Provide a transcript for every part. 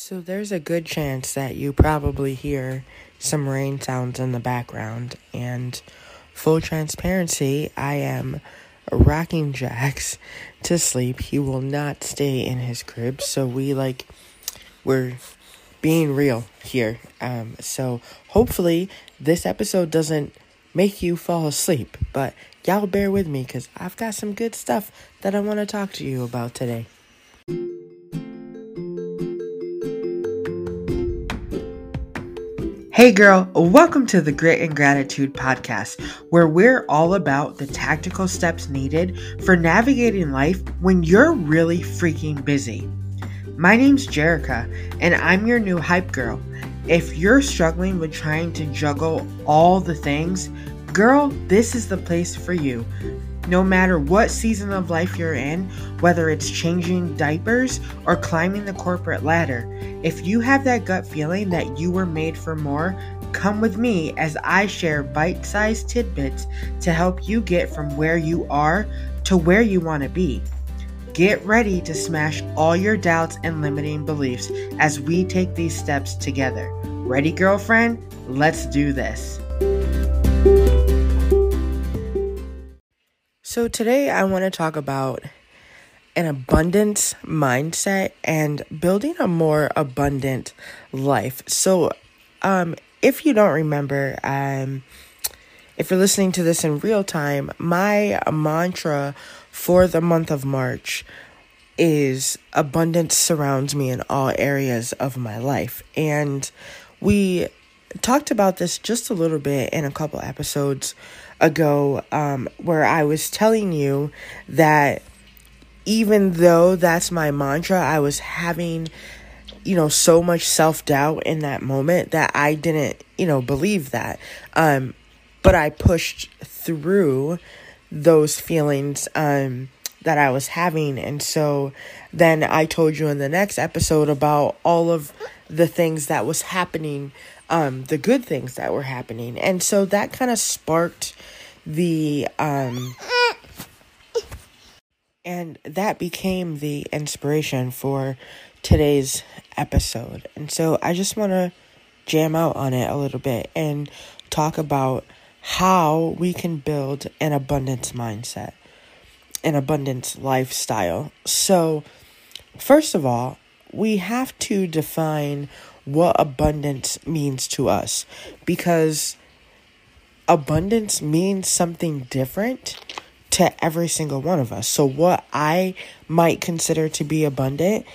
So there's a good chance that you probably hear some rain sounds in the background. And full transparency, I am rocking Jax to sleep. He will not stay in his crib. So we like, we're being real here. Um, so hopefully this episode doesn't make you fall asleep. But y'all bear with me because I've got some good stuff that I want to talk to you about today. Hey girl, welcome to the Grit and Gratitude podcast, where we're all about the tactical steps needed for navigating life when you're really freaking busy. My name's Jerica, and I'm your new hype girl. If you're struggling with trying to juggle all the things, girl, this is the place for you. No matter what season of life you're in, whether it's changing diapers or climbing the corporate ladder, if you have that gut feeling that you were made for more, come with me as I share bite sized tidbits to help you get from where you are to where you want to be. Get ready to smash all your doubts and limiting beliefs as we take these steps together. Ready, girlfriend? Let's do this. So, today I want to talk about an abundance mindset and building a more abundant life. So, um, if you don't remember, um, if you're listening to this in real time, my mantra for the month of March is abundance surrounds me in all areas of my life. And we talked about this just a little bit in a couple episodes ago um, where I was telling you that even though that's my mantra, I was having, you know, so much self doubt in that moment that I didn't, you know, believe that. Um, but I pushed through those feelings um, that I was having. And so then I told you in the next episode about all of the things that was happening, um, the good things that were happening. And so that kind of sparked the um and that became the inspiration for today's episode. And so I just want to jam out on it a little bit and talk about how we can build an abundance mindset, an abundance lifestyle. So, first of all, we have to define what abundance means to us because abundance means something different to every single one of us. So, what I might consider to be abundant,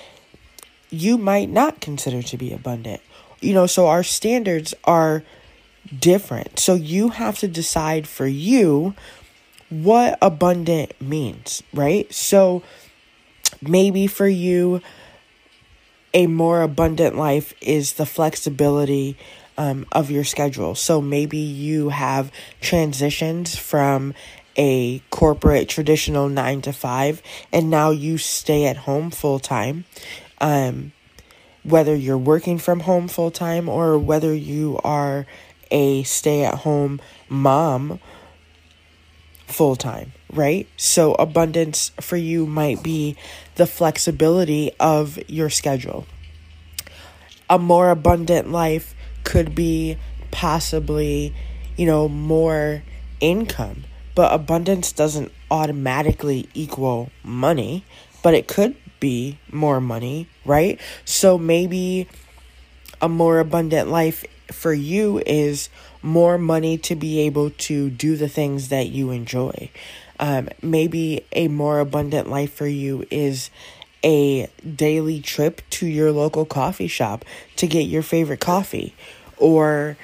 you might not consider to be abundant. You know, so our standards are different. So, you have to decide for you what abundant means, right? So, maybe for you, a more abundant life is the flexibility um, of your schedule. So maybe you have transitions from a corporate traditional nine to five, and now you stay at home full time. Um, whether you're working from home full time or whether you are a stay at home mom full time, right? So, abundance for you might be the flexibility of your schedule. A more abundant life could be possibly, you know, more income. But abundance doesn't automatically equal money, but it could be more money, right? So maybe a more abundant life for you is more money to be able to do the things that you enjoy. Um, maybe a more abundant life for you is a daily trip to your local coffee shop to get your favorite coffee or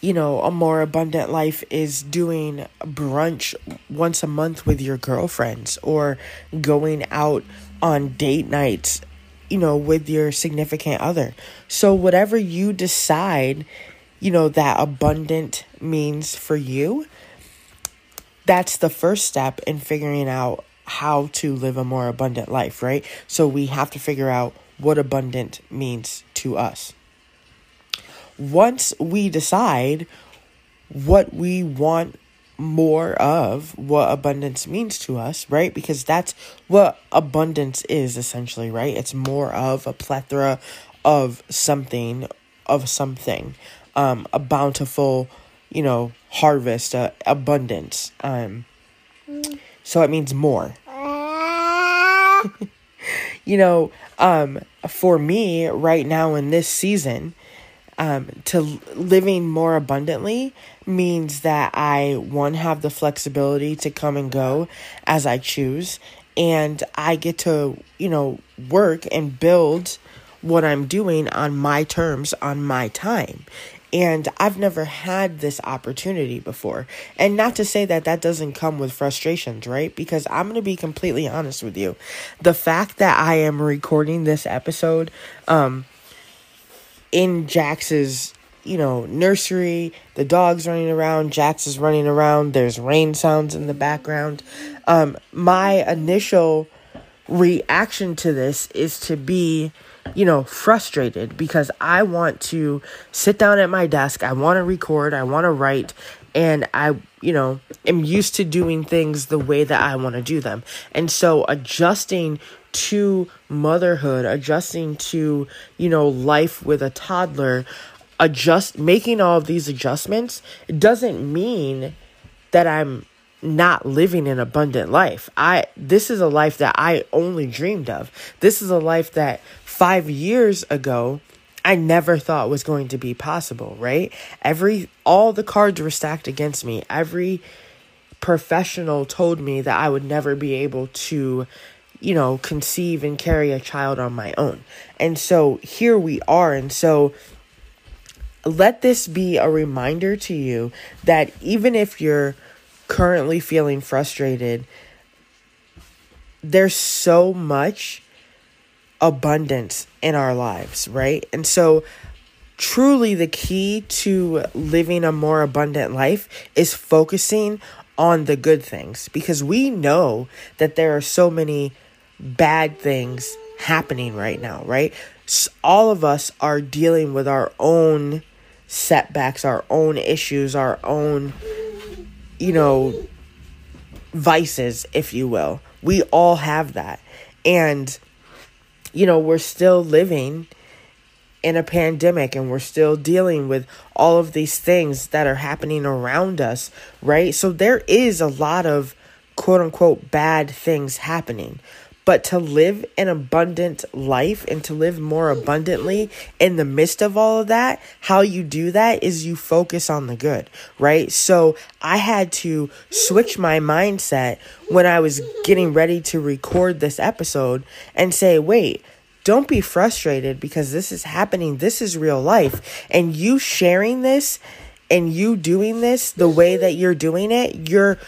you know, a more abundant life is doing brunch once a month with your girlfriends or going out on date nights, you know, with your significant other. So, whatever you decide, you know, that abundant means for you, that's the first step in figuring out how to live a more abundant life, right? So we have to figure out what abundant means to us. Once we decide what we want more of what abundance means to us, right? Because that's what abundance is essentially, right? It's more of a plethora of something, of something, um, a bountiful, you know, harvest, uh, abundance. Um, so it means more. you know, um, for me right now in this season, um, to living more abundantly means that I, one, have the flexibility to come and go as I choose, and I get to, you know, work and build what I'm doing on my terms, on my time. And I've never had this opportunity before. And not to say that that doesn't come with frustrations, right? Because I'm going to be completely honest with you. The fact that I am recording this episode um, in Jax's, you know, nursery, the dog's running around, Jax is running around, there's rain sounds in the background. Um, my initial reaction to this is to be you know, frustrated because I want to sit down at my desk, I want to record, I want to write, and I, you know, am used to doing things the way that I want to do them. And so adjusting to motherhood, adjusting to, you know, life with a toddler, adjust making all of these adjustments doesn't mean that I'm not living an abundant life. I this is a life that I only dreamed of. This is a life that 5 years ago I never thought was going to be possible, right? Every all the cards were stacked against me. Every professional told me that I would never be able to you know, conceive and carry a child on my own. And so here we are. And so let this be a reminder to you that even if you're currently feeling frustrated, there's so much abundance in our lives, right? And so, truly, the key to living a more abundant life is focusing on the good things because we know that there are so many bad things happening right now, right? All of us are dealing with our own setbacks, our own issues, our own you know, vices, if you will. We all have that. And, you know, we're still living in a pandemic and we're still dealing with all of these things that are happening around us, right? So there is a lot of quote unquote bad things happening. But to live an abundant life and to live more abundantly in the midst of all of that, how you do that is you focus on the good, right? So I had to switch my mindset when I was getting ready to record this episode and say, wait, don't be frustrated because this is happening. This is real life. And you sharing this and you doing this the way that you're doing it, you're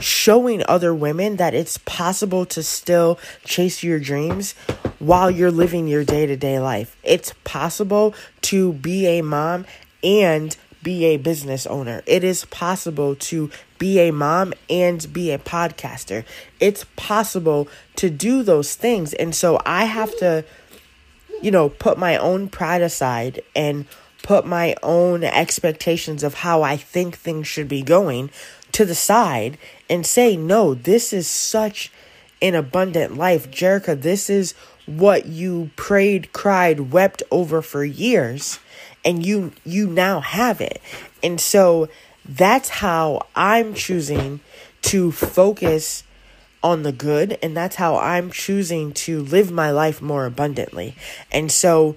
showing other women that it's possible to still chase your dreams while you're living your day to day life. It's possible to be a mom and be a business owner. It is possible to be a mom and be a podcaster. It's possible to do those things. And so I have to, you know, put my own pride aside and put my own expectations of how I think things should be going to the side and say, no, this is such an abundant life. Jerica, this is what you prayed, cried, wept over for years and you you now have it. And so that's how I'm choosing to focus on the good and that's how I'm choosing to live my life more abundantly. And so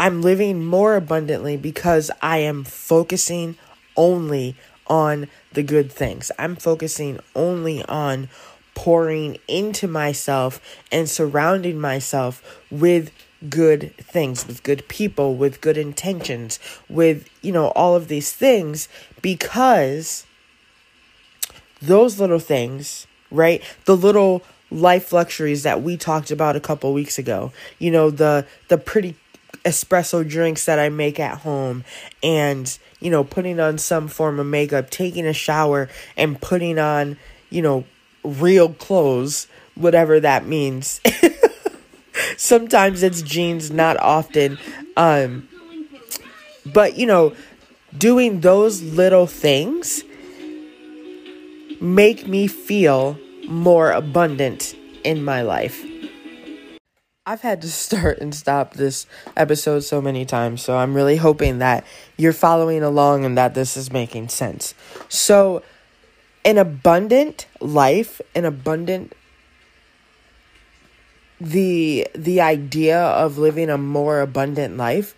I'm living more abundantly because I am focusing only on the good things. I'm focusing only on pouring into myself and surrounding myself with good things, with good people, with good intentions, with, you know, all of these things because those little things, right? The little life luxuries that we talked about a couple weeks ago. You know, the the pretty espresso drinks that I make at home and, you know, putting on some form of makeup, taking a shower, and putting on, you know, real clothes, whatever that means. Sometimes it's jeans, not often. Um, but, you know, doing those little things make me feel more abundant in my life. I've had to start and stop this episode so many times, so I'm really hoping that you're following along and that this is making sense. So, an abundant life, an abundant the the idea of living a more abundant life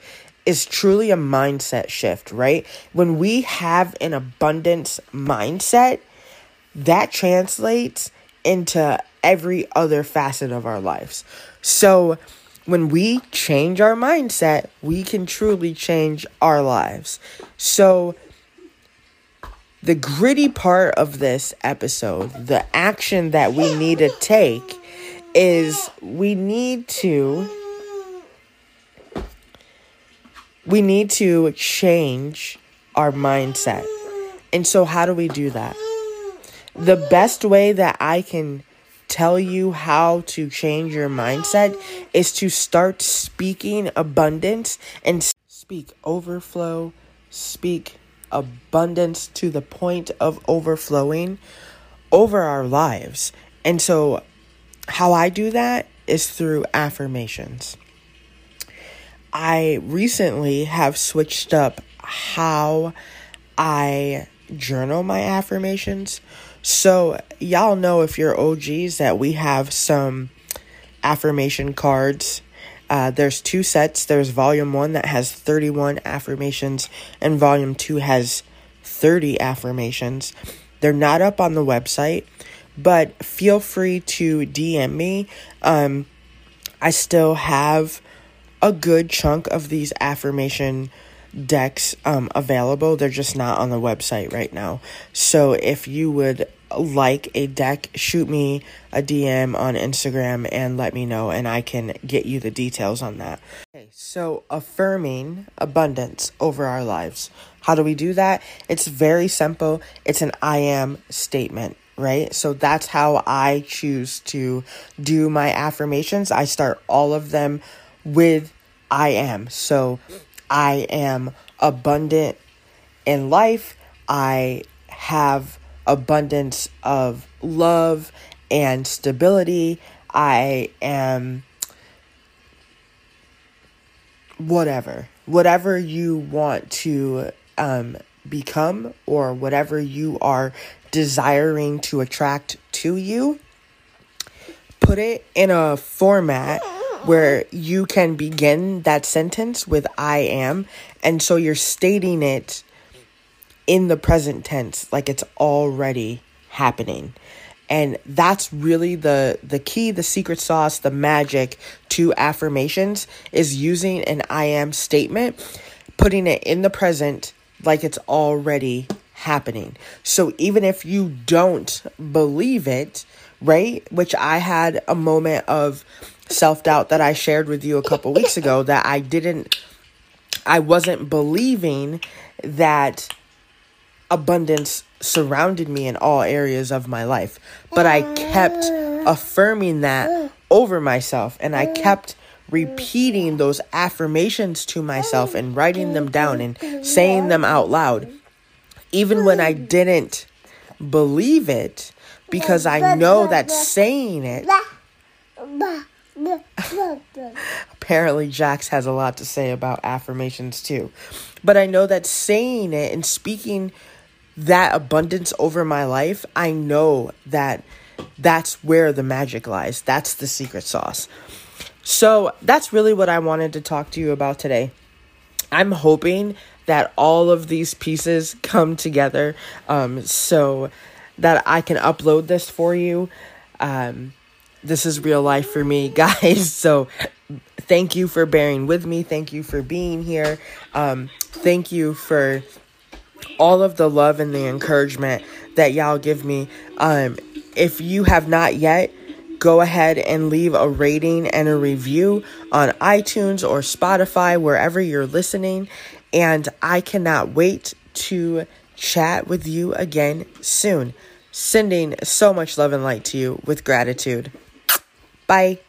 is truly a mindset shift, right? When we have an abundance mindset, that translates into every other facet of our lives. So, when we change our mindset, we can truly change our lives. So, the gritty part of this episode, the action that we need to take is we need to we need to change our mindset. And so how do we do that? The best way that I can tell you how to change your mindset is to start speaking abundance and speak overflow, speak abundance to the point of overflowing over our lives. And so, how I do that is through affirmations. I recently have switched up how I journal my affirmations. So, y'all know if you're OGs that we have some affirmation cards. Uh, there's two sets. There's volume one that has 31 affirmations, and volume two has 30 affirmations. They're not up on the website, but feel free to DM me. Um, I still have a good chunk of these affirmation decks um, available. They're just not on the website right now. So if you would like a deck, shoot me a DM on Instagram and let me know, and I can get you the details on that. Okay, so affirming abundance over our lives. How do we do that? It's very simple. It's an I am statement, right? So that's how I choose to do my affirmations. I start all of them with I am. So I am abundant in life. I have abundance of love and stability. I am whatever, whatever you want to um, become or whatever you are desiring to attract to you. Put it in a format where you can begin that sentence with I am. And so you're stating it in the present tense, like it's already happening. And that's really the the key, the secret sauce, the magic to affirmations is using an I am statement, putting it in the present like it's already happening. So even if you don't believe it, right? Which I had a moment of self-doubt that I shared with you a couple weeks ago that I didn't I wasn't believing that abundance surrounded me in all areas of my life. But I kept affirming that over myself and I kept repeating those affirmations to myself and writing them down and saying them out loud. Even when I didn't believe it, because I know that saying it. Apparently, Jax has a lot to say about affirmations too. But I know that saying it and speaking that abundance over my life, I know that that's where the magic lies. That's the secret sauce. So that's really what I wanted to talk to you about today. I'm hoping that all of these pieces come together um, so that I can upload this for you. Um, this is real life for me, guys. So thank you for bearing with me. Thank you for being here. Um, thank you for all of the love and the encouragement that y'all give me. Um, if you have not yet, go ahead and leave a rating and a review on iTunes or Spotify, wherever you're listening. And I cannot wait to chat with you again soon. Sending so much love and light to you with gratitude. Bye.